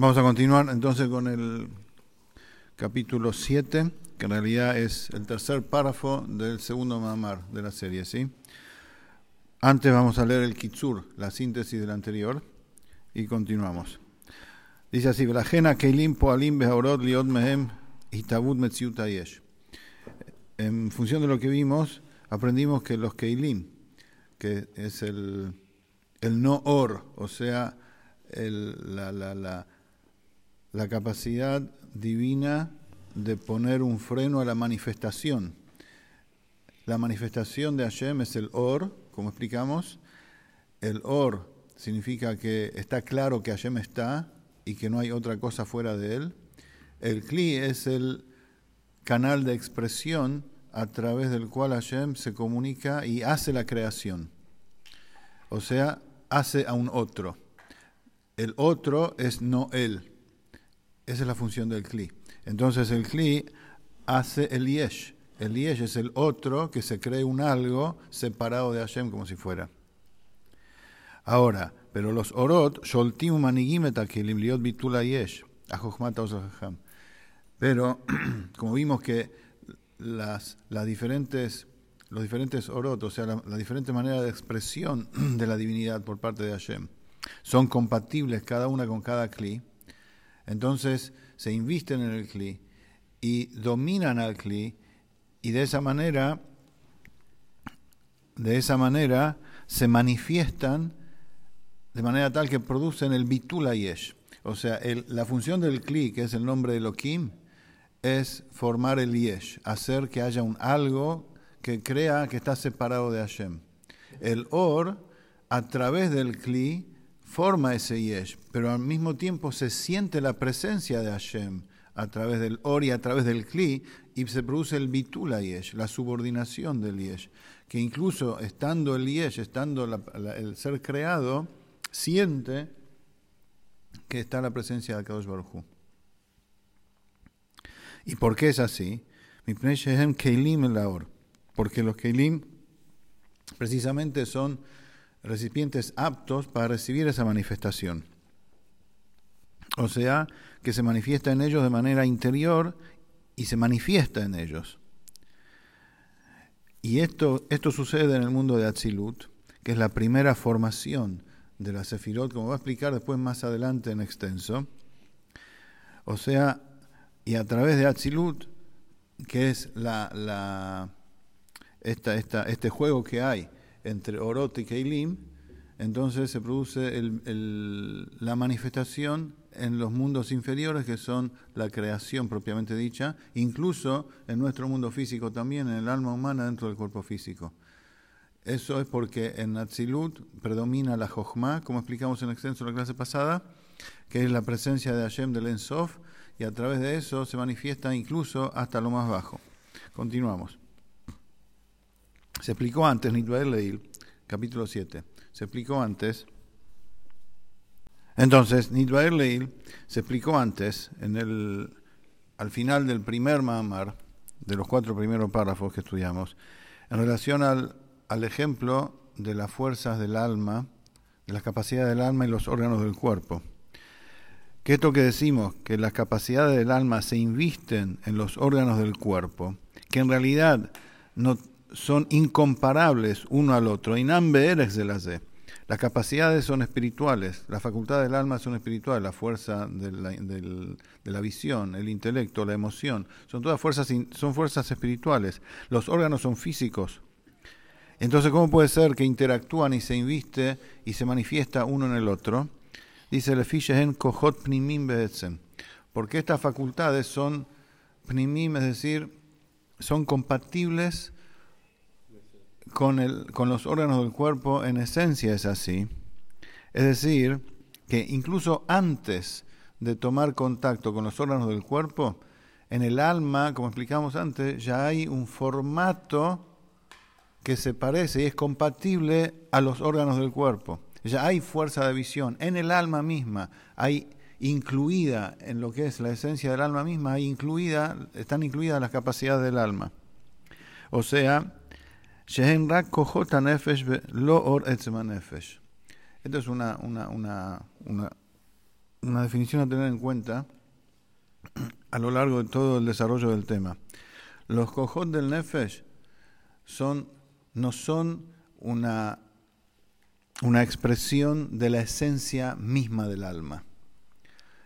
Vamos a continuar entonces con el capítulo 7, que en realidad es el tercer párrafo del segundo mamar de la serie, ¿sí? Antes vamos a leer el Kitsur, la síntesis del anterior, y continuamos. Dice así, Keilim Poalim Behaorot Liot Mehem En función de lo que vimos, aprendimos que los Keilim, que es el, el no or, o sea, el, la, la la capacidad divina de poner un freno a la manifestación. La manifestación de Hashem es el Or, como explicamos. El Or significa que está claro que Hashem está y que no hay otra cosa fuera de él. El Kli es el canal de expresión a través del cual Hashem se comunica y hace la creación. O sea, hace a un otro. El otro es no él. Esa es la función del Kli. Entonces el Kli hace el Yesh. El Yesh es el otro que se cree un algo separado de Hashem como si fuera. Ahora, pero los Orot, Sholtim Manigim Liot Bitula Yesh, Pero, como vimos que las, las diferentes, los diferentes Orot, o sea, la, la diferente manera de expresión de la divinidad por parte de Hashem, son compatibles cada una con cada Kli, entonces se invisten en el CLI y dominan al CLI y de esa manera, de esa manera se manifiestan de manera tal que producen el bitula yesh. O sea, la función del CLI, que es el nombre de Elohim, es formar el yesh, hacer que haya un algo que crea que está separado de Hashem. El or, a través del CLI, forma ese yesh, pero al mismo tiempo se siente la presencia de Hashem a través del or y a través del kli, y se produce el bitula yesh, la subordinación del yesh, que incluso estando el yesh, estando el ser creado, siente que está la presencia de Kadosh Baruj ¿Y por qué es así? Porque los keilim precisamente son recipientes aptos para recibir esa manifestación. O sea, que se manifiesta en ellos de manera interior y se manifiesta en ellos. Y esto, esto sucede en el mundo de Atzilut, que es la primera formación de la Sefirot, como va a explicar después más adelante en extenso. O sea, y a través de Atzilut, que es la, la, esta, esta, este juego que hay entre Orot y Keilim, entonces se produce la manifestación en los mundos inferiores, que son la creación propiamente dicha, incluso en nuestro mundo físico también, en el alma humana dentro del cuerpo físico. Eso es porque en Atzilut predomina la Jochma, como explicamos en extenso en la clase pasada, que es la presencia de Hashem del Ensof, y a través de eso se manifiesta incluso hasta lo más bajo. Continuamos. Se explicó antes, Nitbael Leil, capítulo 7. Se explicó antes. Entonces, Nitbael Leil se explicó antes, en el, al final del primer Mahamar, de los cuatro primeros párrafos que estudiamos, en relación al, al ejemplo de las fuerzas del alma, de las capacidades del alma y los órganos del cuerpo. Que esto que decimos, que las capacidades del alma se invisten en los órganos del cuerpo, que en realidad no, son incomparables uno al otro. Inambe eres de las de. Las capacidades son espirituales, las facultades del alma son espirituales, la fuerza de la, de la, visión, el intelecto, la emoción, son todas fuerzas, son fuerzas espirituales. Los órganos son físicos. Entonces, ¿cómo puede ser que interactúan y se inviste y se manifiesta uno en el otro? Dice el en Kohot Pnimim Porque estas facultades son Pnimim, es decir, son compatibles con, el, con los órganos del cuerpo en esencia es así. Es decir, que incluso antes de tomar contacto con los órganos del cuerpo, en el alma, como explicamos antes, ya hay un formato que se parece y es compatible a los órganos del cuerpo. Ya hay fuerza de visión. En el alma misma hay incluida, en lo que es la esencia del alma misma, hay incluida, están incluidas las capacidades del alma. O sea, esto es una, una, una, una, una definición a tener en cuenta a lo largo de todo el desarrollo del tema. Los cojot del Nefesh son, no son una, una expresión de la esencia misma del alma.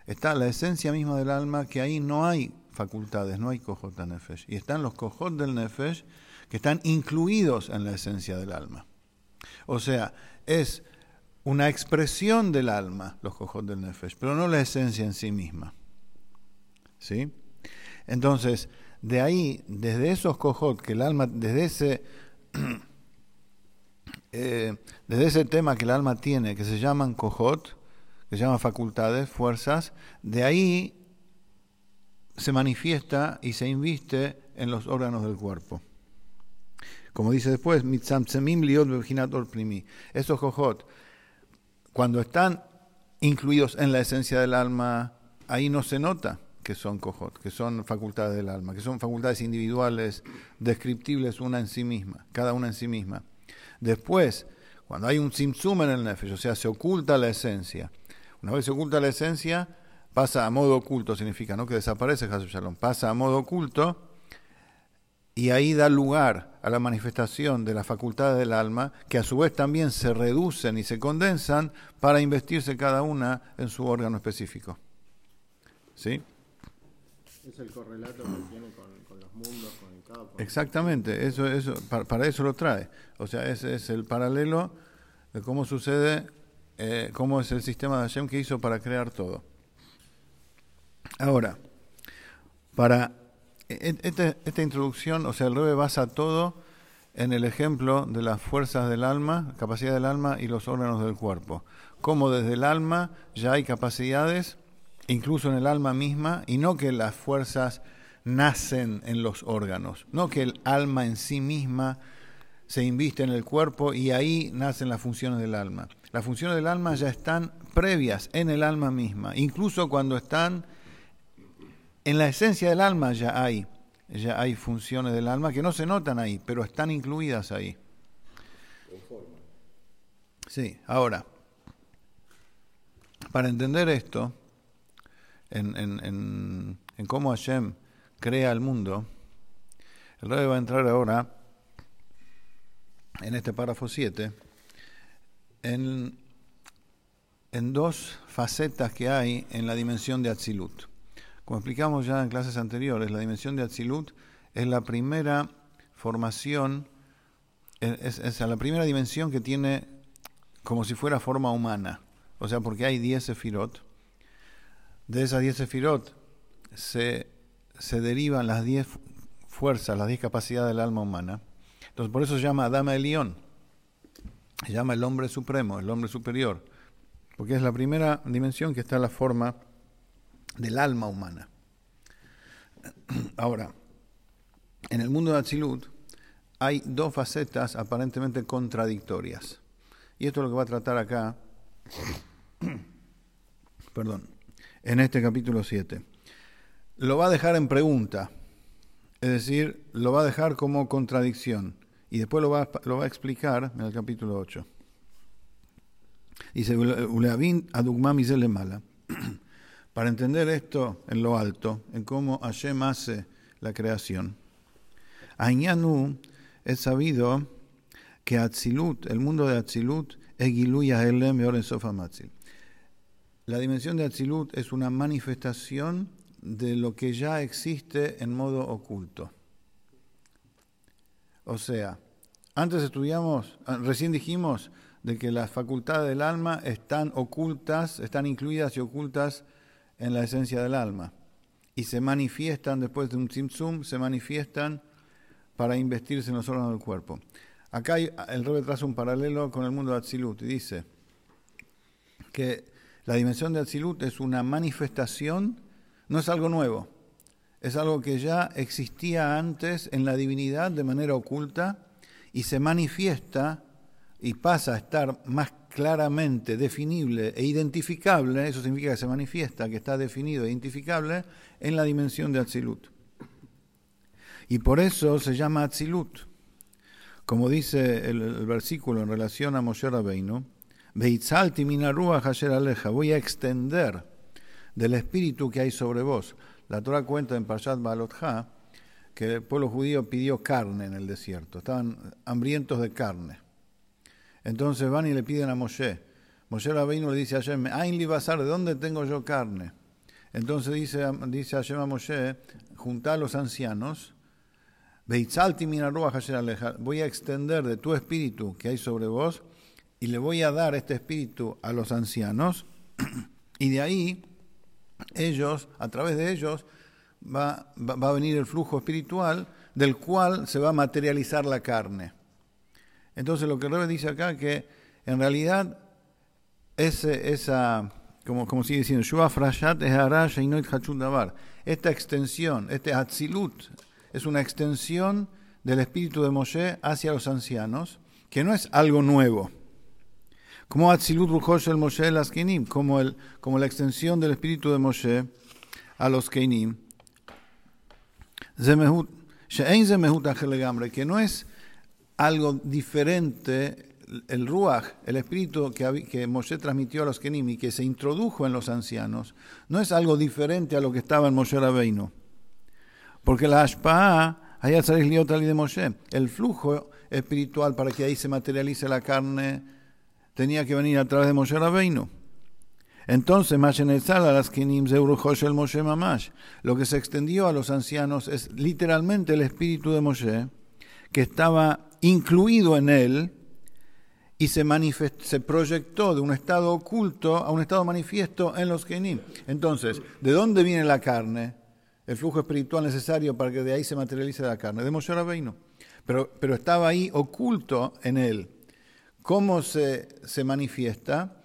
Está la esencia misma del alma que ahí no hay facultades, no hay del Nefesh. Y están los cojot del Nefesh que están incluidos en la esencia del alma. O sea, es una expresión del alma, los cojot del Nefesh, pero no la esencia en sí misma. ¿Sí? Entonces, de ahí, desde esos cojot, que el alma, desde ese, eh, desde ese tema que el alma tiene, que se llaman cojot, que se llaman facultades, fuerzas, de ahí se manifiesta y se inviste en los órganos del cuerpo. Como dice después, esos cojot cuando están incluidos en la esencia del alma, ahí no se nota que son cojot, que son facultades del alma, que son facultades individuales, descriptibles una en sí misma, cada una en sí misma. Después, cuando hay un simsum en el nefesh, o sea, se oculta la esencia. Una vez se oculta la esencia, pasa a modo oculto, significa no que desaparece Jesús Shalom, pasa a modo oculto y ahí da lugar a la manifestación de las facultades del alma, que a su vez también se reducen y se condensan para investirse cada una en su órgano específico. ¿Sí? Es el correlato que tiene con, los mundos conectados. Exactamente, eso, eso, para, eso lo trae. O sea, ese es el paralelo de cómo sucede, eh, cómo es el sistema de Hashem que hizo para crear todo. Ahora, para esta, introducción, o sea, el Rebe basa todo en el ejemplo de las fuerzas del alma, capacidad del alma y los órganos del cuerpo. Cómo desde el alma ya hay capacidades, incluso en el alma misma, y no que las fuerzas nacen en los órganos, no que el alma en sí misma se inviste en el cuerpo y ahí nacen las funciones del alma. Las funciones del alma ya están previas en el alma misma, incluso cuando están en la esencia del alma ya hay, ya hay funciones del alma que no se notan ahí, pero están incluidas ahí. Sí, ahora, para entender esto, en, en, cómo Hashem crea el mundo, el rey va a entrar ahora en este párrafo 7 en, en dos facetas que hay en la dimensión de Atzilut. Como explicamos ya en clases anteriores, la dimensión de Atzilut es la primera formación, es, la primera dimensión que tiene como si fuera forma humana. O sea, porque hay 10 sefirot. De esas 10 sefirot se, se derivan las 10 fuerzas, las 10 capacidades del alma humana. Entonces, por eso se llama Adama Elión. Se llama el hombre supremo, el hombre superior. Porque es la primera dimensión que está la forma del alma humana. Ahora, en el mundo de Atzilut hay dos facetas aparentemente contradictorias. Y esto es lo que va a tratar acá, perdón, en este capítulo 7. Lo va a dejar en pregunta, es decir, lo va a dejar como contradicción. Y después lo va, a explicar en el capítulo 8. Dice, mala. Para entender esto en lo alto, en cómo Hashem hace la creación, Añanú es sabido que Atzilut, el mundo de Atzilut, La dimensión de Atzilut es una manifestación de lo que ya existe en modo oculto. O sea, antes estudiamos, ah, recién dijimos de que las facultades del alma están ocultas, están incluidas y ocultas en la esencia del alma y se manifiestan después de un simsum, se manifiestan para investirse en los órganos del cuerpo. Acá el Rebe traza un paralelo con el mundo de Atzilut y dice que la dimensión de Atzilut es una manifestación, no es algo nuevo, es algo que ya existía antes en la divinidad de manera oculta y se manifiesta y pasa a estar más claramente definible e identificable, eso significa que se manifiesta, que está definido e identificable en la dimensión de Atzilut. Y por eso se llama Atzilut. Como dice el, versículo en relación a Moshe Rabbeinu, Beitzalti minarúa hasher aleja, voy a extender del espíritu que hay sobre vos. La Torah cuenta en Parshat Balotja que el pueblo judío pidió carne en el desierto, estaban hambrientos de carne. Entonces van y le piden a Moshe. Moshe Rabbeinu le dice a Hashem, Ain li ¿de dónde tengo yo carne? Entonces dice, dice Hashem a Moshe, junta a los ancianos, voy a extender de tu espíritu que hay sobre vos y le voy a dar este espíritu a los ancianos y de ahí ellos, a través de ellos, va, va, a venir el flujo espiritual del cual se va a materializar la carne. Entonces lo que Rebe dice acá que en realidad ese, esa, como, como sigue diciendo, esta extensión, este Atzilut, es una extensión del espíritu de Moshe hacia los ancianos, que no es algo nuevo. Como Atzilut Ruchosh el Moshe las Kenim, como, el, la extensión del espíritu de Moshe a los Kenim. Que no es algo diferente, el Ruach, el espíritu que, que Moshe transmitió a los Kenim y que se introdujo en los ancianos, no es algo diferente a lo que estaba en Moshe Rabbeinu. Porque la Ashpa'a, allá de Moshe, el flujo espiritual para que ahí se materialice la carne, tenía que venir a través de Moshe Rabbeinu. Entonces, lo que se extendió a los ancianos es literalmente el espíritu de Moshe, que estaba incluido en él y se, se proyectó de un estado oculto a un estado manifiesto en los Kenim. Entonces, ¿de dónde viene la carne? El flujo espiritual necesario para que de ahí se materialice la carne. De Moshe Rabbeinu. Pero, pero estaba ahí oculto en él. ¿Cómo se, se manifiesta?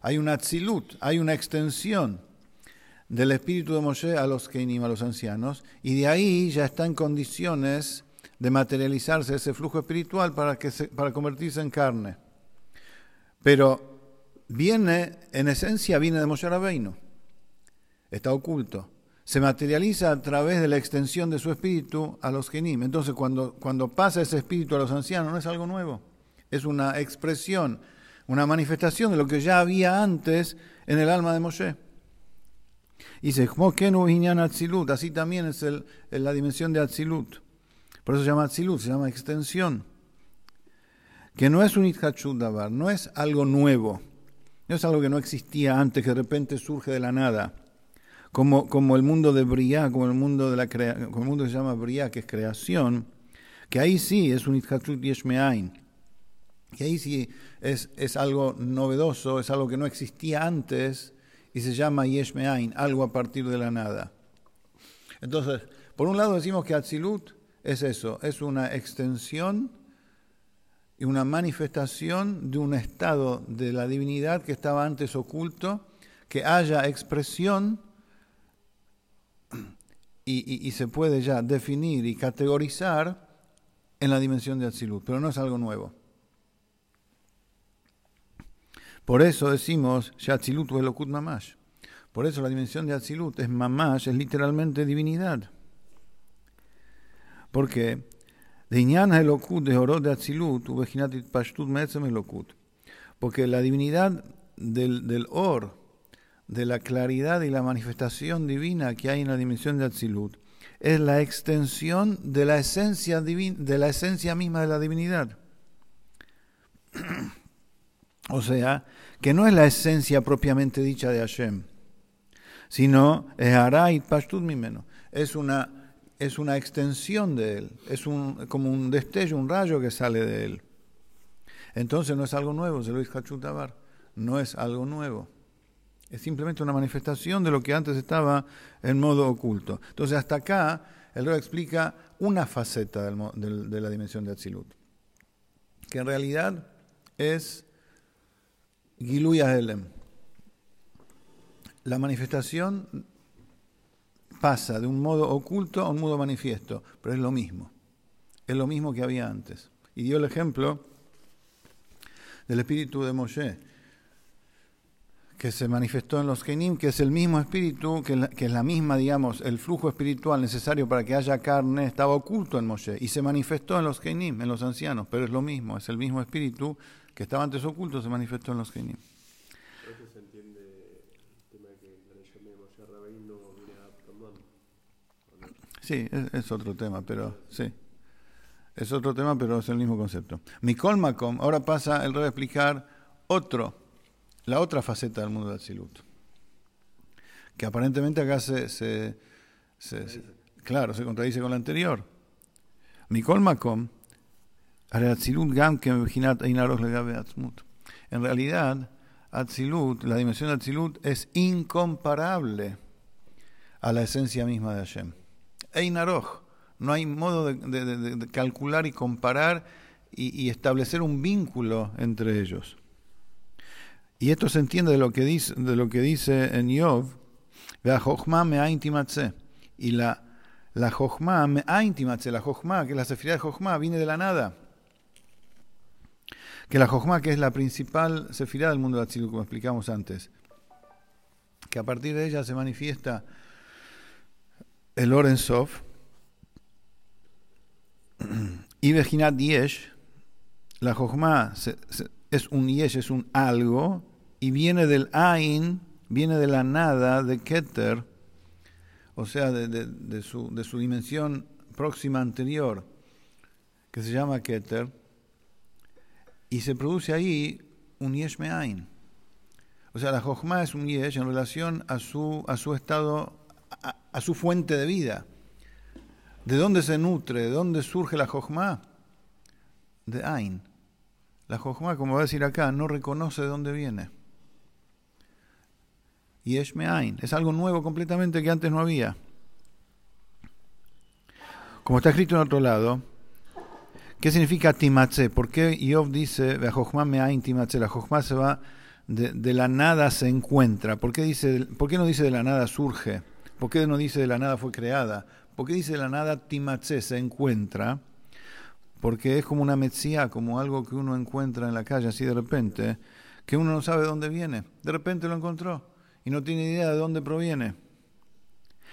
Hay una tzilut, hay una extensión del espíritu de Moshe a los Keinim, a los ancianos, y de ahí ya está en condiciones de materializarse ese flujo espiritual para, que para convertirse en carne. Pero viene, en esencia, viene de Moshe Rabbeinu. Está oculto. Se materializa a través de la extensión de su espíritu a los Genim. Entonces, cuando, cuando pasa ese espíritu a los ancianos, no es algo nuevo. Es una expresión, una manifestación de lo que ya había antes en el alma de Moshe. Y dice, así también es el, la dimensión de Atzilut. Por eso se llama Atzilut, se llama extensión. Que no es un Dabar, no es algo nuevo, no es algo que no existía antes, que de repente surge de la nada. Como, como el mundo de Briá, como el mundo de la como el mundo que se llama Briá, que es creación, que ahí sí es un Itchachut Yeshmeain. Que ahí sí es, es algo novedoso, es algo que no existía antes y se llama Yeshmeain, algo a partir de la nada. Entonces, por un lado decimos que Atzilut es eso, es una extensión y una manifestación de un estado de la divinidad que estaba antes oculto, que haya expresión y, se puede ya definir y categorizar en la dimensión de Atzilut, pero no es algo nuevo. Por eso decimos Atzilut o Elokut Mamash. Por eso la dimensión de Atzilut es Mamash, es literalmente divinidad. Porque de Iñana Elokut, de Orot de Atzilut, Pashtut Metzem Elokut. Porque la divinidad del, del Or, de la claridad y la manifestación divina que hay en la dimensión de Atzilut, es la extensión de la esencia, de la esencia misma de la divinidad. o sea, que no es la esencia propiamente dicha de Hashem, sino es Aray Pashtut Mimeno. Es una es una extensión de él, es un, como un destello, un rayo que sale de él. Entonces no es algo nuevo, se lo dice Hachutabar, no es algo nuevo. Es simplemente una manifestación de lo que antes estaba en modo oculto. Entonces hasta acá el rey explica una faceta de la dimensión de Atzilut, que en realidad es Giluya Elem, la manifestación pasa de un modo oculto a un modo manifiesto, pero es lo mismo. Es lo mismo que había antes. Y dio el ejemplo del espíritu de Moshe, que se manifestó en los Kenim, que es el mismo espíritu, que, es la misma, digamos, el flujo espiritual necesario para que haya carne, estaba oculto en Moshe y se manifestó en los Kenim, en los ancianos, pero es lo mismo, es el mismo espíritu que estaba antes oculto, se manifestó en los Kenim. se entiende Sí, es, otro tema, pero sí. Es otro tema, pero es el mismo concepto. Makom, ahora pasa el rey a explicar otro, la otra faceta del mundo del Silut. Que aparentemente acá se, se, claro, se contradice con la anterior. Gam que En realidad, Atzilut, la dimensión de Atzilut es incomparable a la esencia misma de Hashem. Einaroj. No hay modo de, calcular y comparar y, establecer un vínculo entre ellos. Y esto se entiende de lo que dice, de lo que dice en Yov, y la la Jochma me la Jochma, que la sefirá de Jochma viene de la nada. Que la Jochma, que es la principal sefirá del mundo de Atzilut, como explicamos antes, que a partir de ella se manifiesta el Orensov, y Bejinat Yesh, la Jochma es un Yesh, es un algo, y viene del Ain, viene de la nada, de Keter, o sea, de, su, de su dimensión próxima anterior, que se llama Keter, y se produce ahí un Yesh Me'ain. O sea, la Jochma es un Yesh en relación a su, a su estado, a, su fuente de vida. ¿De dónde se nutre? ¿De dónde surge la Jochma? De Ain. La Jochma, como va a decir acá, no reconoce de dónde viene. Yesh Me'ain. Es algo nuevo completamente que antes no había. Como está escrito en otro lado, ¿qué significa Timatze? ¿Por qué Yov dice, La Me'ain Timatze? La Jochma se va, de, la nada se encuentra. ¿Por qué, dice, ¿Por qué no dice de la nada surge? ¿Por qué no dice de la nada fue creada? ¿Por qué dice de la nada Timatze se encuentra? Porque es como una metzía, como algo que uno encuentra en la calle así de repente, que uno no sabe de dónde viene. De repente lo encontró y no tiene idea de dónde proviene.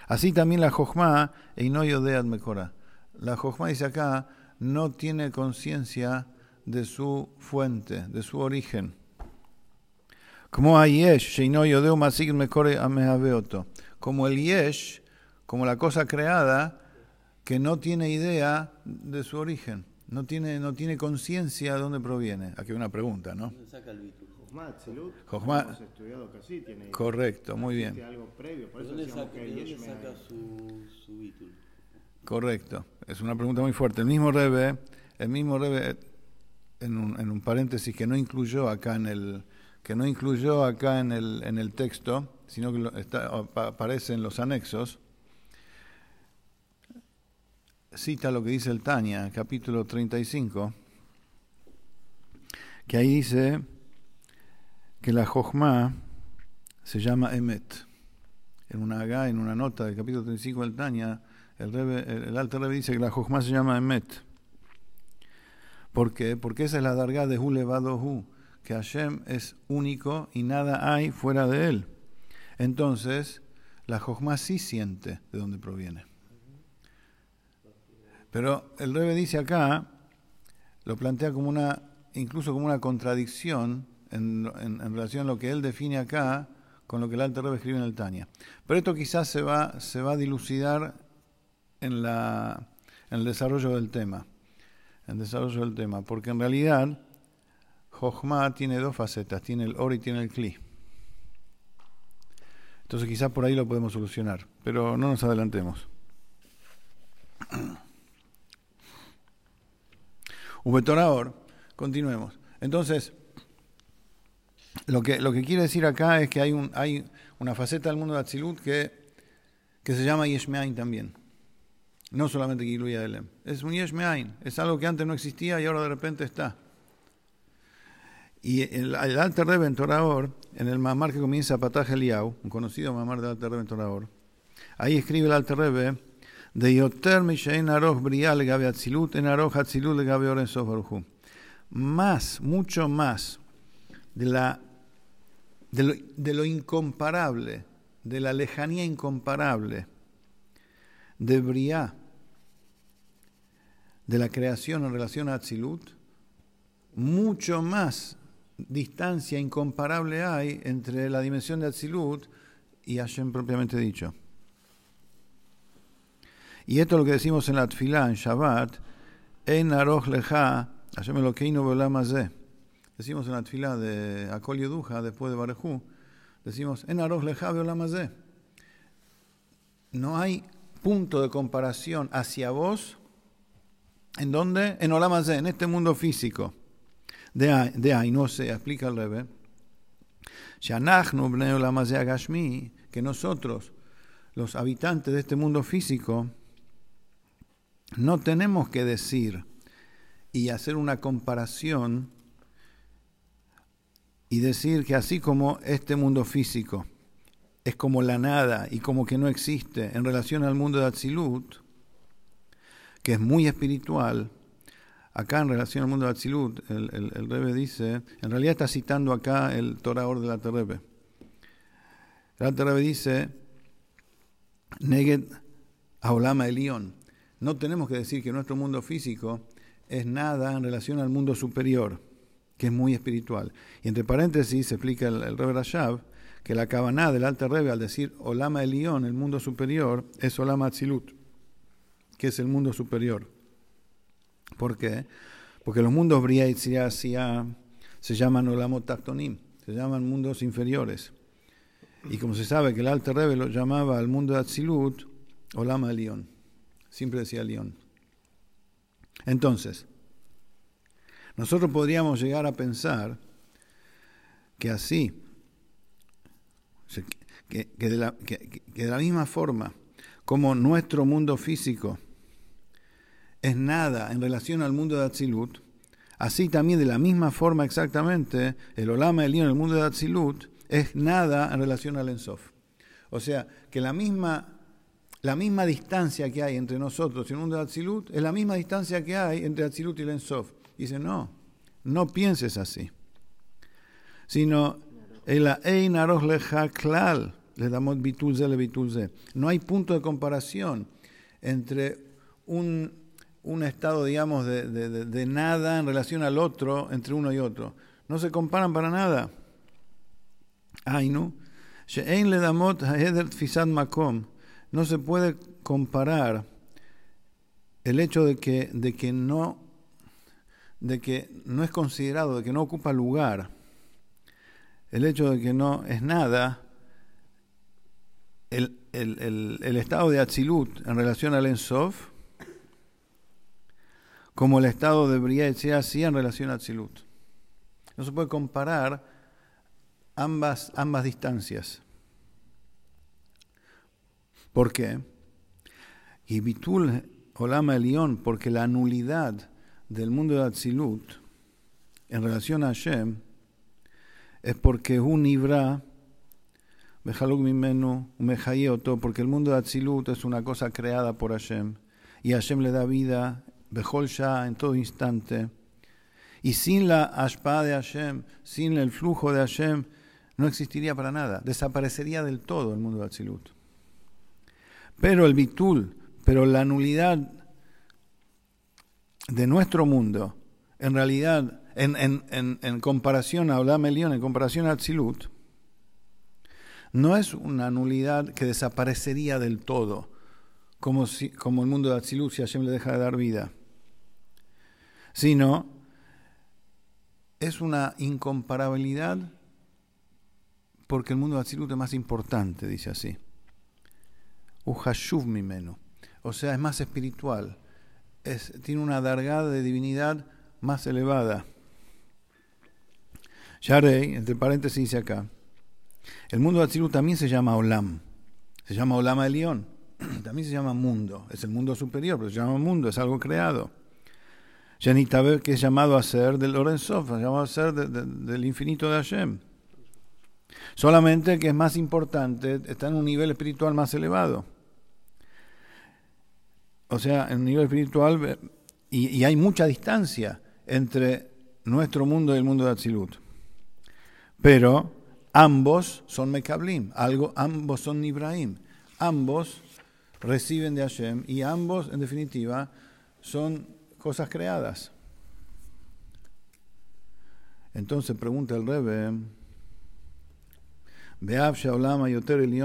Así también la Jochma, y no Yodead Mekora. La Jochma dice acá, no tiene conciencia de su fuente, de su origen. Como hay Yesh, Como el Yesh, como la cosa creada, que no tiene idea de su origen, no tiene, no tiene conciencia de dónde proviene. Aquí hay una pregunta, ¿no? Jochma, estudiado casi, tiene Correcto, muy bien. Algo previo, por eso ¿Dónde saca, ¿de saca su, su Correcto, es una pregunta muy fuerte. El mismo Rebe, el mismo Rebe, en un, en un paréntesis que no incluyó acá en el que no incluyó acá en el, en el texto, sino que está, aparece en los anexos, cita lo que dice el Tania, capítulo 35, que ahí dice que la Jochma se llama Emet. En una en una nota del capítulo 35 del Tania, el, el, Alter Rebbe dice que la Jochma se llama Emet. ¿Por qué? Porque esa es la darga de Hu Hu, que Hashem es único y nada hay fuera de él. Entonces, la Jochma sí siente de dónde proviene. Pero el Rebbe dice acá, lo plantea como una, incluso como una contradicción en, relación a lo que él define acá con lo que el Alter Rebbe escribe en el Tania. Pero esto quizás se va, se va a dilucidar en, la, en el desarrollo del tema. En el desarrollo del tema. Porque en realidad, Jochma tiene dos facetas: tiene el Or y tiene el Kli. Entonces, quizás por ahí lo podemos solucionar. Pero no nos adelantemos. Ubetoraor, continuemos. Entonces, lo que, lo que quiere decir acá es que hay, un, hay una faceta del mundo de Atzilut que, que se llama Yeshmeain también. No solamente Giluya Elem. Es un Yeshmeain. Es algo que antes no existía y ahora de repente está. Y el, el Alter Rebbe en en el mamar que comienza Pataj Eliau, un conocido mamar del Alter Rebbe en ahí escribe el Alter Rebbe de Yoter Mishain Aroch Brial Gabe Atzilut en Aroch Atzilut Gabe Más, mucho más de la de lo, incomparable, de la lejanía incomparable de Briá, de la creación en relación a Atzilut, mucho más distancia incomparable hay entre la dimensión de Atzilut y Hashem propiamente dicho. Y esto es lo que decimos en la Tfilá, en Shabbat, en Aroch Leja, Hashem Elokeinu. Decimos en la Tfilá de Akol Yeduja, después de Barejú, decimos en Aroch Leja Beolamazé. No hay punto de comparación hacia vos, ¿en dónde? En Olamazé, en este mundo físico. De ahí, de ahí no se explica el Rebbe que nosotros, los habitantes de este mundo físico, no tenemos que decir y hacer una comparación y decir que así como este mundo físico es como la nada y como que no existe en relación al mundo de Atzilut, que es muy espiritual, acá en relación al mundo de Atzilut, el, el, dice, en realidad está citando acá el Torah Or de la Terebe. El Rebbe dice, Neged Aolama Elión. No tenemos que decir que nuestro mundo físico es nada en relación al mundo superior, que es muy espiritual. Y entre paréntesis se explica el, el Rebbe Rashab que la cabana del Alter Rebbe al decir Olama Elión, el mundo superior, es Olama Atzilut, que es el mundo superior. ¿Por qué? Porque los mundos Bria y se llaman Olamot Tachtonim, se llaman mundos inferiores. Y como se sabe que el Alter Rebbe lo llamaba al mundo de Atzilut, Olama León. Siempre decía León. Entonces, nosotros podríamos llegar a pensar que así, que, que de la misma forma como nuestro mundo físico es nada en relación al mundo de Atzilut, así también de la misma forma exactamente, el Olama en el mundo de Atzilut es nada en relación al Ensof. O sea, que la misma, la misma distancia que hay entre nosotros y el mundo de Atzilut es la misma distancia que hay entre Atzilut y el Ensof. Dice, no, no pienses así. Sino, el Ein Leja Klal, le damos bitulze le. No hay punto de comparación entre un un estado, digamos, de, de, nada en relación al otro, entre uno y otro. No se comparan para nada. No se puede comparar el hecho de que, de que no de que no es considerado, de que no ocupa lugar, el hecho de que no es nada, el, el, el, estado de Atzilut en relación al Ensof, como el estado de Bria y así en relación a Tzilut. No se puede comparar ambas, ambas distancias. ¿Por qué? Y Bitul Olama Elión, porque la nulidad del mundo de Atzilut en relación a Hashem es porque un Ibra, Mimenu, porque el mundo de Atzilut es una cosa creada por Hashem y Hashem le da vida Bejol Shah en todo instante. Y sin la ashpa de Hashem, sin el flujo de Hashem, no existiría para nada. Desaparecería del todo el mundo de Atzilut. Pero el bitul, pero la nulidad de nuestro mundo, en realidad, en, en, en, comparación a Olam Elión, en comparación a Atzilut, no es una nulidad que desaparecería del todo, como, si, como el mundo de Atzilut si Hashem le deja de dar vida sino es una incomparabilidad porque el mundo Atzilut es más importante, dice así. Uhashuv mimeno. O sea, es más espiritual. Es, tiene una dargada de divinidad más elevada. Yarei, entre paréntesis dice acá, el mundo Atzilut también se llama Olam. Se llama Olam de León. También se llama mundo. Es el mundo superior, pero se llama mundo, es algo creado que es llamado a ser del Lorenzof, llamado a ser del infinito de Hashem. Solamente que es más importante, está en un nivel espiritual más elevado. O sea, en un nivel espiritual, y, hay mucha distancia entre nuestro mundo y el mundo de Atzilut. Pero ambos son Mekablim, algo, ambos son Ibrahim, ambos reciben de Hashem y ambos, en definitiva, son cosas creadas. Entonces pregunta el Rebbe, Beav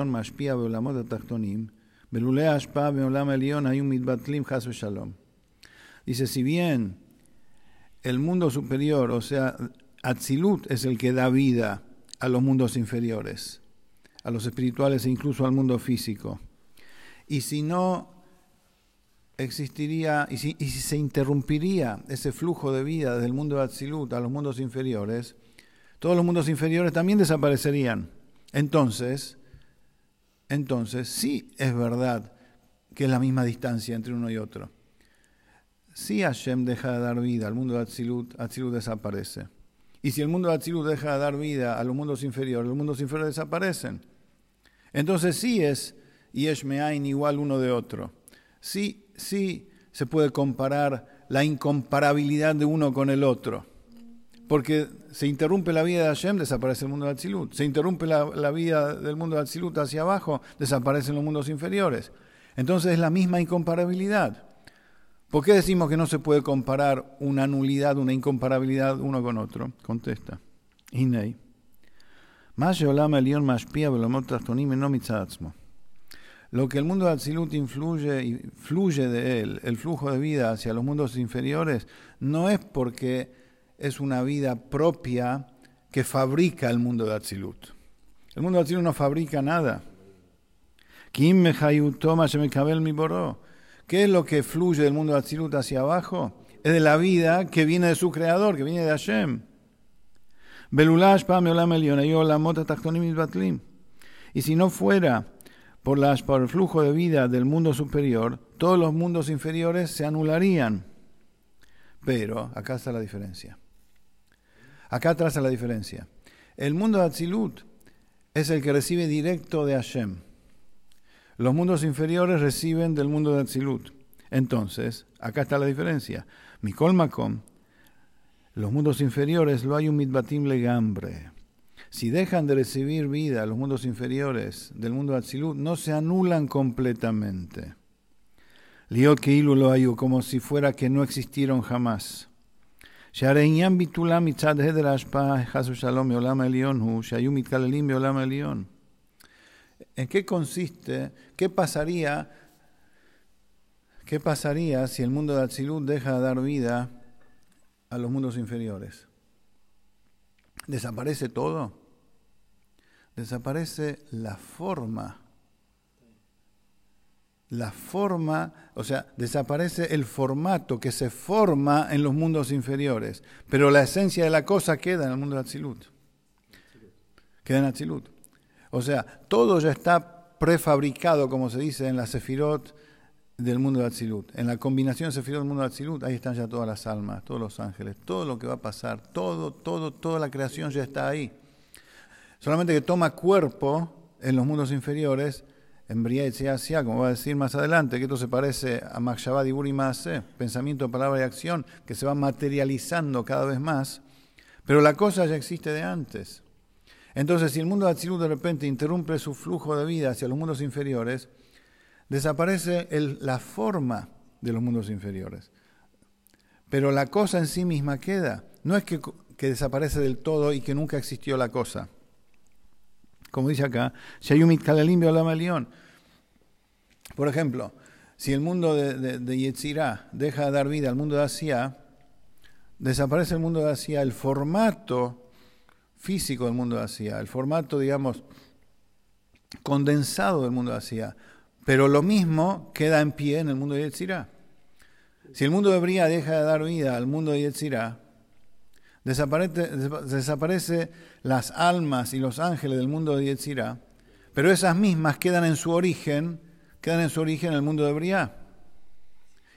Mashpia Beolamot Atachtonim, Belule Ashpa Beolam Elion Ayum Mitbatlim Hasbe Shalom. Dice, si bien el mundo superior, o sea, Atzilut es el que da vida a los mundos inferiores, a los espirituales e incluso al mundo físico. Y si no existiría, y si, se interrumpiría ese flujo de vida del mundo de Atzilut a los mundos inferiores, todos los mundos inferiores también desaparecerían. Entonces, entonces sí es verdad que es la misma distancia entre uno y otro. Si Hashem deja de dar vida al mundo de Atzilut, Atzilut desaparece. Y si el mundo de Atzilut deja de dar vida a los mundos inferiores, los mundos inferiores desaparecen. Entonces sí es Yesh Me'ain igual uno de otro. Sí, sí se puede comparar la incomparabilidad de uno con el otro. Porque se interrumpe la vida de Hashem, desaparece el mundo de Atzilut. Se interrumpe la, vida del mundo de Atzilut hacia abajo, desaparecen los mundos inferiores. Entonces es la misma incomparabilidad. ¿Por qué decimos que no se puede comparar una nulidad, una incomparabilidad uno con otro? Contesta. Inei. Lo que el mundo de Atzilut influye y fluye de él, el flujo de vida hacia los mundos inferiores, no es porque es una vida propia que fabrica el mundo de Atzilut. El mundo de Atzilut no fabrica nada. ¿Qué es lo que fluye del mundo de Atzilut hacia abajo? Es de la vida que viene de su creador, que viene de Hashem. Y si no fuera por, las, por el flujo de vida del mundo superior, todos los mundos inferiores se anularían. Pero acá está la diferencia. Acá traza la diferencia. El mundo de Atzilut es el que recibe directo de Hashem. Los mundos inferiores reciben del mundo de Atzilut. Entonces, acá está la diferencia. Mikol Makom, los mundos inferiores lo hay un mitbatim legambre. Si dejan de recibir vida los mundos inferiores del mundo Atzilut, no se anulan completamente. Lo como si fuera que no existieron jamás. ¿En qué consiste? ¿Qué pasaría? ¿Qué pasaría si el mundo de Atzilut deja de dar vida a los mundos inferiores? ¿Desaparece todo? Desaparece la forma. La forma, o sea, desaparece el formato que se forma en los mundos inferiores, pero la esencia de la cosa queda en el mundo de Atzilut. Queda en Atzilut. O sea, todo ya está prefabricado, como se dice en la Sefirot del mundo de Atzilut. En la combinación Sefirot del mundo de ahí están ya todas las almas, todos los ángeles, todo lo que va a pasar, todo, todo, toda la creación ya está ahí. Solamente que toma cuerpo en los mundos inferiores, en Bria y como va a decir más adelante, que esto se parece a Makshabad y Buri pensamiento, palabra y acción, que se va materializando cada vez más, pero la cosa ya existe de antes. Entonces, si el mundo de Atzilut de repente interrumpe su flujo de vida hacia los mundos inferiores, desaparece la forma de los mundos inferiores. Pero la cosa en sí misma queda. No es que, desaparece del todo y que nunca existió la cosa. Como dice acá, Shayumit Kalalimbio León. Por ejemplo, si el mundo de, de, Yetzirah deja de dar vida al mundo de Asia, desaparece el mundo de Asia, el formato físico del mundo de Asia, el formato, digamos, condensado del mundo de Asia. Pero lo mismo queda en pie en el mundo de Yetzirah. Si el mundo de Bria deja de dar vida al mundo de Yetzirah, desaparece, desaparece las almas y los ángeles del mundo de Yetzirah, pero esas mismas quedan en su origen, quedan en su origen en el mundo de Bria.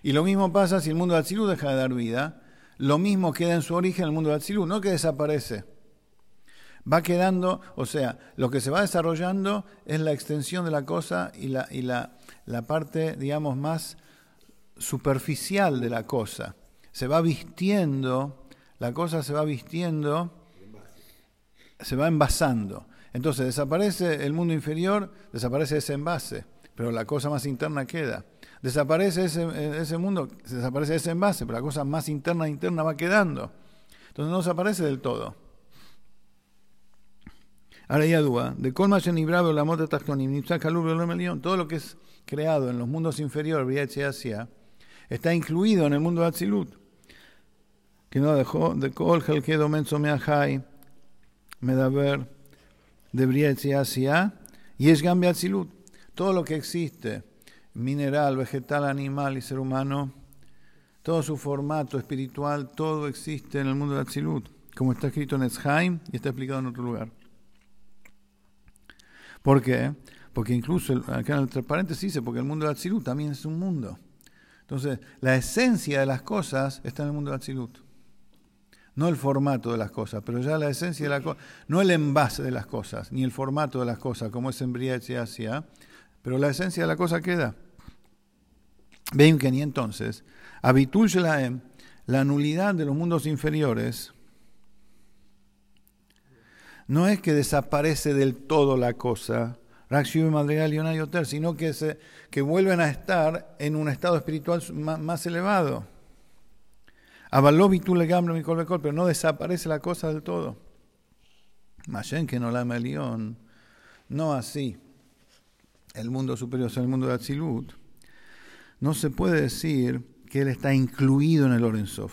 Y lo mismo pasa si el mundo de Atzilú deja de dar vida, lo mismo queda en su origen en el mundo de Atzilú, no que desaparece va quedando, o sea, lo que se va desarrollando es la extensión de la cosa y la, y la, la parte, digamos, más superficial de la cosa. Se va vistiendo, la cosa se va vistiendo, se va envasando. Entonces desaparece el mundo inferior, desaparece ese envase, pero la cosa más interna queda. Desaparece ese, ese mundo, desaparece ese envase, pero la cosa más interna interna va quedando. Entonces no desaparece del todo. Ahora ya duda, de Colma Bravo, la mota todo lo que es creado en los mundos inferiores, y Asia, está incluido en el mundo de Atzilut. Que no dejó de Kol Helkedo Menso Meahai, Medaber, de Briet y Asia, y es Gambia Atzilut. Todo lo que existe, mineral, vegetal, animal y ser humano, todo su formato espiritual, todo existe en el mundo de Atzilut, como está escrito en Esheim y está explicado en otro lugar. ¿Por qué? Porque incluso acá en el paréntesis dice, porque el mundo de Atzilut también es un mundo. Entonces, la esencia de las cosas está en el mundo de Atzilut. No el formato de las cosas, pero ya la esencia de las cosas, no el envase de las cosas, ni el formato de las cosas, como es en Asia, pero la esencia de la cosa queda. Ven que ni entonces, Habitul la nulidad de los mundos inferiores, no es que desaparece del todo la cosa, Madrigal y sino que, se, que vuelven a estar en un estado espiritual más, elevado. Avaló le gambro mi pero no desaparece la cosa del todo. Mayen que no la león, no así. El mundo superior, o el mundo de Atzilut, no se puede decir que él está incluido en el Orensov.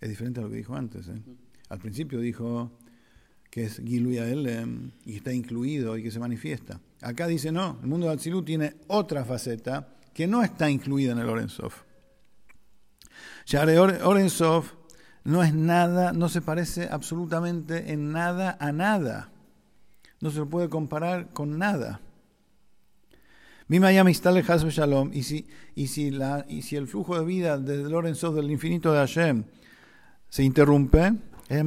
Es diferente a lo que dijo antes. ¿eh? Al principio dijo que es Giluya Elem y está incluido y que se manifiesta. Acá dice no, el mundo de Atsilut tiene otra faceta que no está incluida en el Orensov. Ya Orensov no es nada, no se parece absolutamente en nada a nada. No se lo puede comparar con nada. Shalom, y si, y, si la, y si el flujo de vida del Orensov del infinito de Hashem se interrumpe, el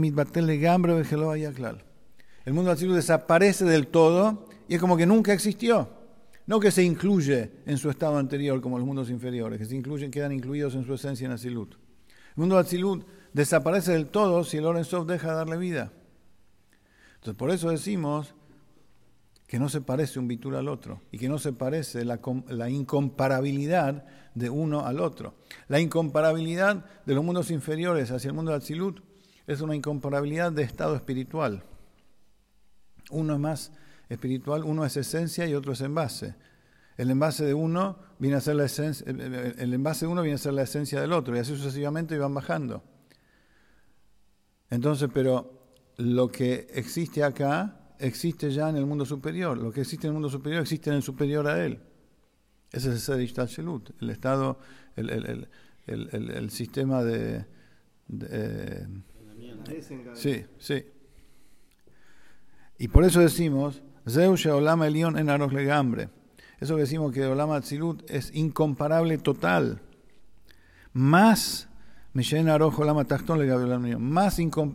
mundo Atzilut desaparece del todo y es como que nunca existió. No que se incluye en su estado anterior como los mundos inferiores, que se incluyen, quedan incluidos en su esencia en Atzilut. El mundo Atzilut desaparece del todo si el Orensov deja de darle vida. Entonces, por eso decimos que no se parece un bitur al otro y que no se parece la, la, incomparabilidad de uno al otro. La incomparabilidad de los mundos inferiores hacia el mundo de Atzilut es una incomparabilidad de estado espiritual. Uno es más espiritual, uno es esencia y otro es envase. El envase de uno viene a ser la esencia, el envase de uno viene a ser la esencia del otro, y así sucesivamente van bajando. Entonces, pero lo que existe acá existe ya en el mundo superior. Lo que existe en el mundo superior existe en el superior a él. Ese es el Ishtal el estado, el, el sistema de, de Sí, sí. Y por eso decimos, Zeus Olama Elión en Aros Legambre. Eso que decimos que Olama Tzilut es incomparable total. Más más,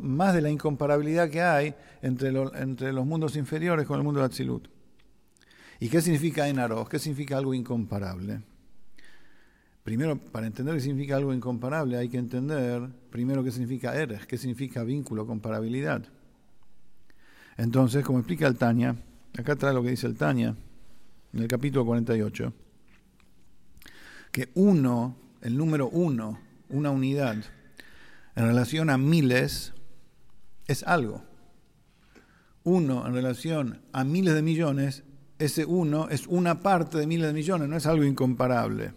más de la incomparabilidad que hay entre, los mundos inferiores con el mundo de Atzilut. ¿Y qué significa Enaros? ¿Qué significa algo incomparable? Primero, para entender qué significa algo incomparable, hay que entender primero qué significa eres, qué significa vínculo, comparabilidad. Entonces, como explica el Tania, acá trae lo que dice el Tania, en el capítulo 48, que uno, el número uno, una unidad, en relación a miles, es algo. Uno en relación a miles de millones, ese uno es una parte de miles de millones, no es algo incomparable.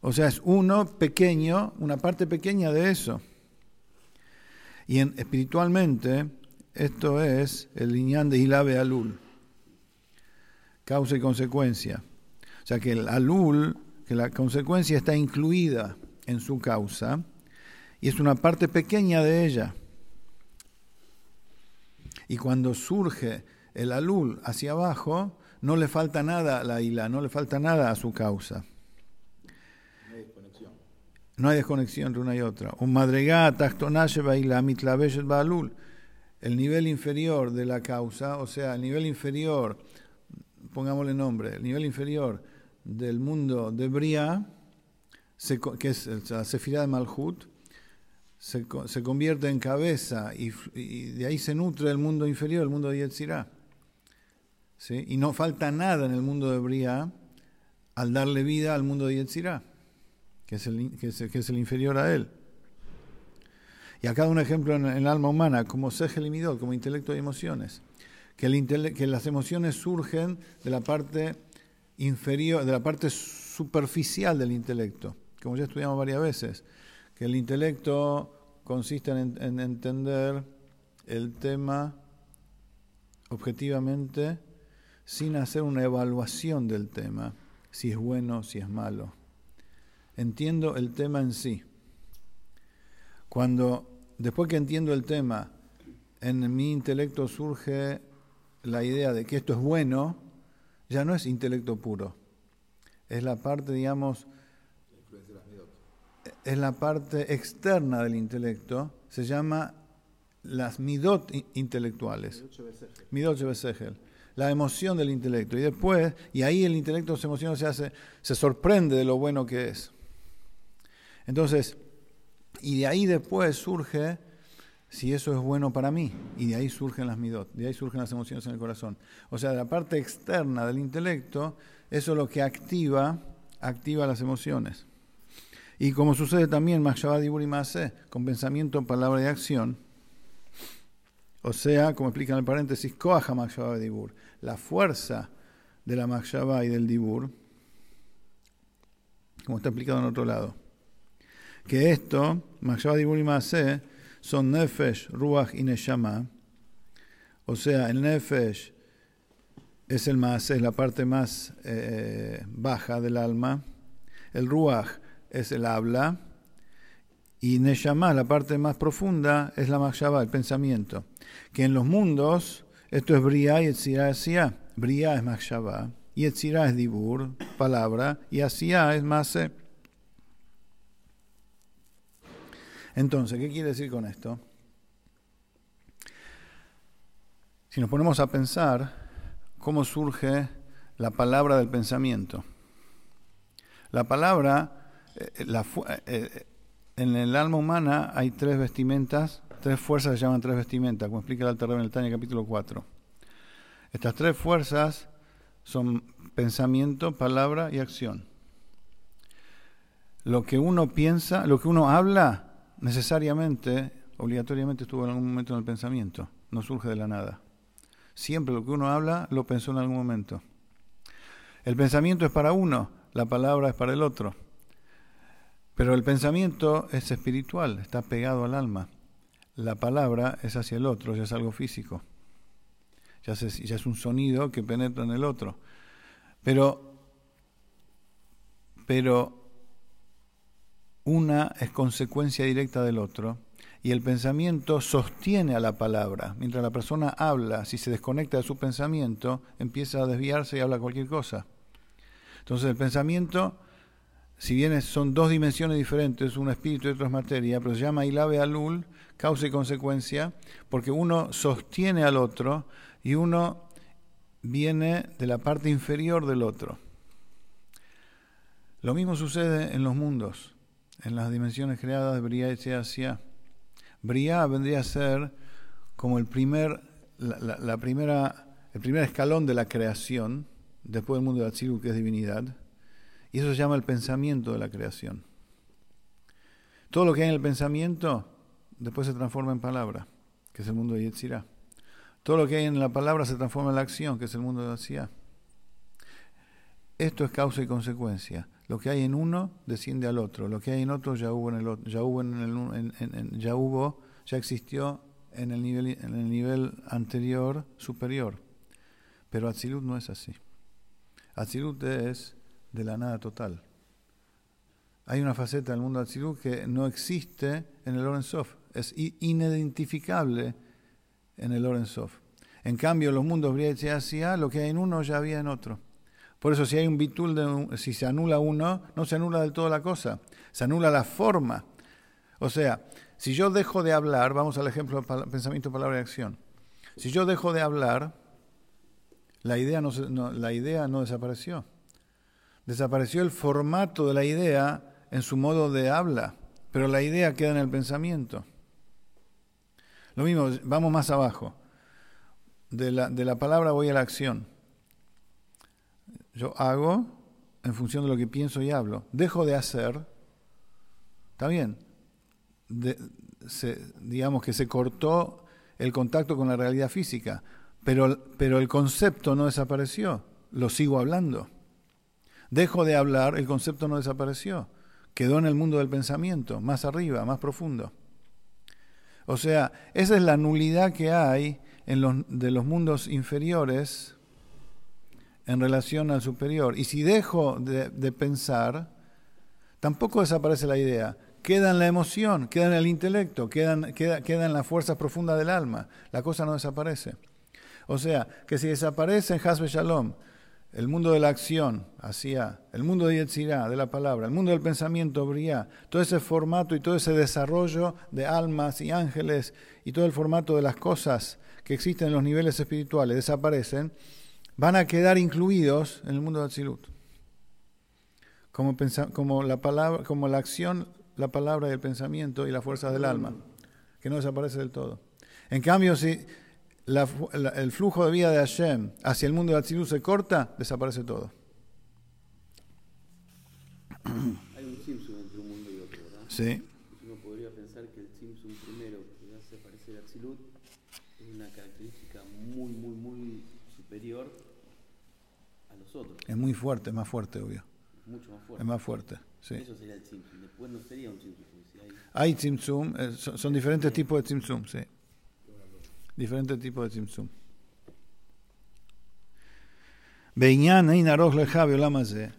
O sea, es uno pequeño, una parte pequeña de eso. Y en, espiritualmente, esto es el liñán de Hilabe Alul, causa y consecuencia. O sea, que el Alul, que la consecuencia está incluida en su causa, y es una parte pequeña de ella. Y cuando surge el Alul hacia abajo, no le falta nada a la Hila, no le falta nada a su causa. No hay desconexión entre una y otra. Un El nivel inferior de la causa, o sea, el nivel inferior, pongámosle nombre, el nivel inferior del mundo de Bria, que es la Sefirá de Malhut, se, convierte en cabeza y, de ahí se nutre el mundo inferior, el mundo de Yetzirah. ¿Sí? Y no falta nada en el mundo de Bria al darle vida al mundo de Yetzirah que es el, que es, el inferior a él. Y acá un ejemplo en, el alma humana, como Segel y como intelecto y emociones. Que, el que las emociones surgen de la parte inferior, de la parte superficial del intelecto, como ya estudiamos varias veces, que el intelecto consiste en entender el tema objetivamente sin hacer una evaluación del tema, si es bueno, si es malo. Entiendo el tema en sí. Cuando, después que entiendo el tema, en mi intelecto surge la idea de que esto es bueno, ya no es intelecto puro. Es la parte, digamos, es la parte externa del intelecto, se llama las midot intelectuales. Midot Shebesegel. La emoción del intelecto. Y después, y ahí el intelecto se emociona, se hace, se sorprende de lo bueno que es. Entonces, y de ahí después surge si eso es bueno para mí. Y de ahí surgen las midot, de ahí surgen las emociones en el corazón. O sea, de la parte externa del intelecto, eso es lo que activa, activa las emociones. Y como sucede también Dibur y con pensamiento, palabra y acción, o sea, como explica en el paréntesis, Koaha Makshaba Dibur, la fuerza de la Makshaba y del Dibur, como está explicado en otro lado. Que esto, Makshaba Dibur y Maase, son Nefesh, Ruach y Neshama. O sea, el Nefesh es el Maase, es la parte más eh, baja del alma. El Ruach es el habla. Y Neshama, la parte más profunda, es la Makshaba, el pensamiento que en los mundos esto es Bria y Etzirah Asia. Bria es Machshava, y Etzirah es Dibur, palabra, y Asia es Mase. Entonces, ¿qué quiere decir con esto? Si nos ponemos a pensar cómo surge la palabra del pensamiento. La palabra, eh, la, eh, en el alma humana hay tres vestimentas Tres fuerzas se llaman tres vestimentas, como explica el Alter en el Tania capítulo 4. Estas tres fuerzas son pensamiento, palabra y acción. Lo que uno piensa, lo que uno habla, necesariamente, obligatoriamente estuvo en algún momento en el pensamiento, no surge de la nada. Siempre lo que uno habla lo pensó en algún momento. El pensamiento es para uno, la palabra es para el otro. Pero el pensamiento es espiritual, está pegado al alma la palabra es hacia el otro, ya es algo físico. Ya, ya es un sonido que penetra en el otro. Pero, pero una es consecuencia directa del otro y el pensamiento sostiene a la palabra. Mientras la persona habla, si se desconecta de su pensamiento, empieza a desviarse y habla cualquier cosa. Entonces el pensamiento, si bien son dos dimensiones diferentes, un espíritu y otro es materia, pero se llama Ilabe Alul, causa y consecuencia, porque uno sostiene al otro y uno viene de la parte inferior del otro. Lo mismo sucede en los mundos, en las dimensiones creadas de Briah y Asia. Briah vendría a ser como el primer, la, primera, el primer escalón de la creación, después del mundo de Atzilut, que es divinidad, y eso se llama el pensamiento de la creación. Todo lo que hay en el pensamiento después se transforma en palabra, que es el mundo de Yetzirah. Todo lo que hay en la palabra se transforma en la acción, que es el mundo de Asiá. Esto es causa y consecuencia. Lo que hay en uno desciende al otro. Lo que hay en otro ya hubo en el otro, ya hubo en el, ya hubo, ya existió en el nivel en el nivel anterior superior. Pero Atzilut no es así. Atzilut es de la nada total. Hay una faceta del mundo de Atzilut que no existe en el Oren Sof es inidentificable en el Sof. En cambio, los mundos Briach y Asia, lo que hay en uno ya había en otro. Por eso, si hay un bitul, de si se anula uno, no se anula del todo la cosa, se anula la forma. O sea, si yo dejo de hablar, vamos al ejemplo de pensamiento, palabra y acción. Si yo dejo de hablar, la idea no, la idea no desapareció. Desapareció el formato de la idea en su modo de habla, pero la idea queda en el pensamiento. Lo mismo, vamos más abajo. De la, de la palabra voy a la acción. Yo hago en función de lo que pienso y hablo. Dejo de hacer. Está bien. digamos que se cortó el contacto con la realidad física, pero, pero el concepto no desapareció, lo sigo hablando. Dejo de hablar, el concepto no desapareció, quedó en el mundo del pensamiento, más arriba, más profundo. O sea, esa es la nulidad que hay en los, de los mundos inferiores en relación al superior. Y si dejo de, pensar, tampoco desaparece la idea. Queda en la emoción, queda en el intelecto, queda, queda, queda en las fuerzas profundas del alma. La cosa no desaparece. O sea, que si desaparece en Hasbe Shalom, el mundo de la acción, hacia el mundo de Yetzirah, de la palabra, el mundo del pensamiento, Briá, todo ese formato y todo ese desarrollo de almas y ángeles y todo el formato de las cosas que existen en los niveles espirituales desaparecen, van a quedar incluidos en el mundo de Atzilut. Como, como, la palabra, como la acción, la palabra y el pensamiento y la fuerza del alma, que no desaparece del todo. En cambio, si el flujo de vida de Hashem hacia el mundo de Atzilus se corta, desaparece todo. Hay un entre un mundo y otro, ¿verdad? Sí. Uno podría pensar que el Simpson primero, que hace aparecer Atzilut, es una característica muy, muy, muy superior a los otros. Es muy fuerte, más fuerte, obvio. Mucho más fuerte. Es más fuerte, sí. Eso sería el Simpson. Después no sería un Simpson. Si hay... hay Simpson, eh, son, son, diferentes tipos de Simpson, sí diferentes tipos de tzimtzum.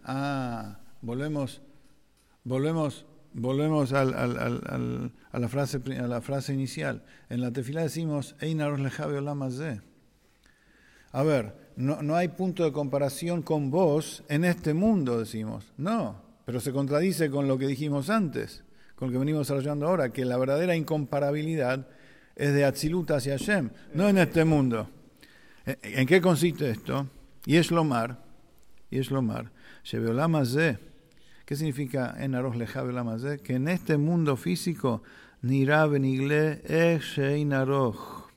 Ah, volvemos, volvemos, volvemos al, al, al, a, la frase, a la frase inicial. En la tefila decimos, A ver, no, no hay punto de comparación con vos en este mundo, decimos. No, pero se contradice con lo que dijimos antes, con lo que venimos desarrollando ahora, que la verdadera incomparabilidad es de Atzilut hacia Hashem, no en este mundo. ¿En qué consiste esto? Y es lo mar, y es lo mar. ¿Qué significa en Aroch Leja Que en este mundo físico, Nira Benigle Shein Aroch,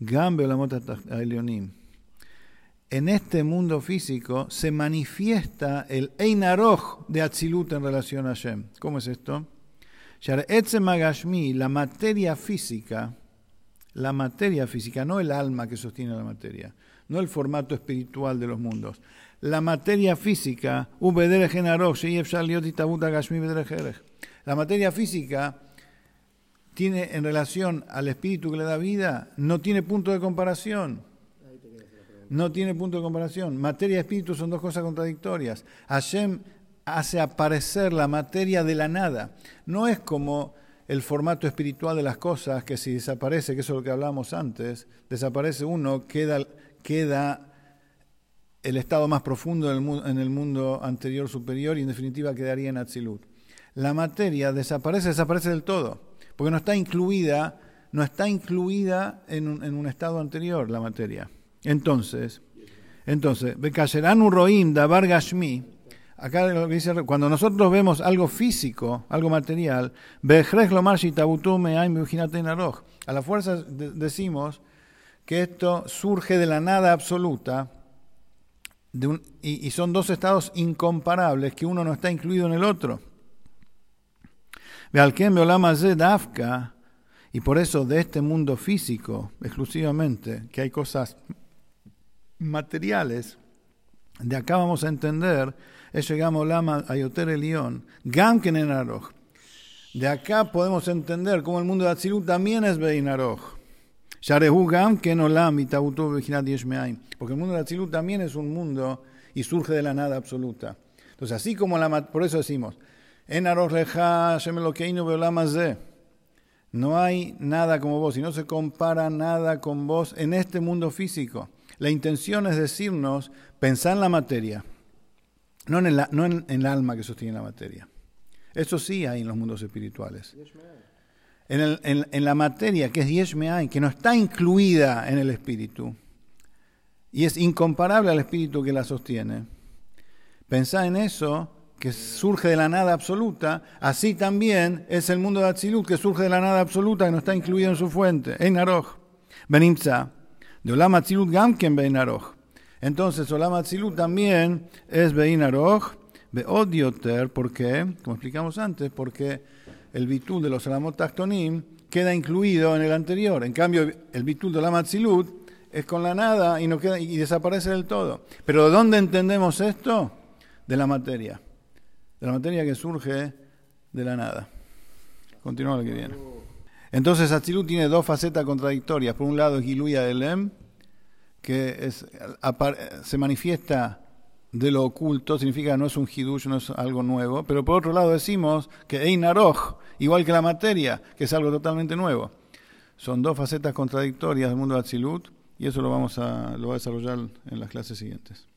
Gam Elionim. En este mundo físico se manifiesta el Ein de Atzilut en relación a Hashem. ¿Cómo es esto? la materia física, la materia física, no el alma que sostiene la materia, no el formato espiritual de los mundos. La materia física, la materia física tiene en relación al espíritu que le da vida, no tiene punto de comparación. No tiene punto de comparación. Materia y espíritu son dos cosas contradictorias. Hashem hace aparecer la materia de la nada. No es como el formato espiritual de las cosas, que si desaparece, que eso es lo que hablábamos antes, desaparece uno, queda, queda el estado más profundo en el, mundo anterior superior y en definitiva quedaría en Atzilut. La materia desaparece, desaparece del todo, porque no está incluida, no está incluida en un, estado anterior la materia. Entonces, entonces, Bekasheranu Roim Gashmi, Acá lo que dice, cuando nosotros vemos algo físico, algo material, a la fuerza decimos que esto surge de la nada absoluta y, son dos estados incomparables, que uno no está incluido en el otro. Y por eso de este mundo físico, exclusivamente, que hay cosas materiales, de acá vamos a entender eso llegamos lama ayoter elión, gamken en aroj. De acá podemos entender cómo el mundo de Atzilut también es Beinaroj. Sharehu gamken olam yeshmeaim. Porque el mundo de Atzilut también es un mundo y surge de la nada absoluta. Entonces, así como la por eso decimos, en aroj leja shemelokeinu beolamazeh. No hay nada como vos y no se compara nada con vos en este mundo físico. La intención es decirnos, pensar en la materia, no en el, no en, el alma que sostiene la materia. Eso sí hay en los mundos espirituales. En, el, en, la materia que es Yeshmeain, que no está incluida en el espíritu y es incomparable al espíritu que la sostiene. Pensá en eso, que surge de la nada absoluta, así también es el mundo de Atzilut, que surge de la nada absoluta, que no está incluido en su fuente. En Aroj, Benimza, de Olam Atzilut Gamken Aroj. Entonces, Olam Atzilut también es Bein Aroj, Beodioter, ¿por qué? Como explicamos antes, porque el bitul de los Alamot Tachtonim queda incluido en el anterior. En cambio, el bitul de la Matzilut es con la nada y, y desaparece del todo. Pero ¿de dónde entendemos esto? De la materia. De la materia que surge de la nada. Continúa lo que viene. Entonces Atzilut tiene dos facetas contradictorias. Por un lado es Giluya Elem, que es, se manifiesta de lo oculto, significa no es un hidush, no es algo nuevo, pero por otro lado decimos que Einaroj, igual que la materia, que es algo totalmente nuevo. Son dos facetas contradictorias del mundo de Atzilut y eso lo vamos a, lo va a desarrollar en las clases siguientes.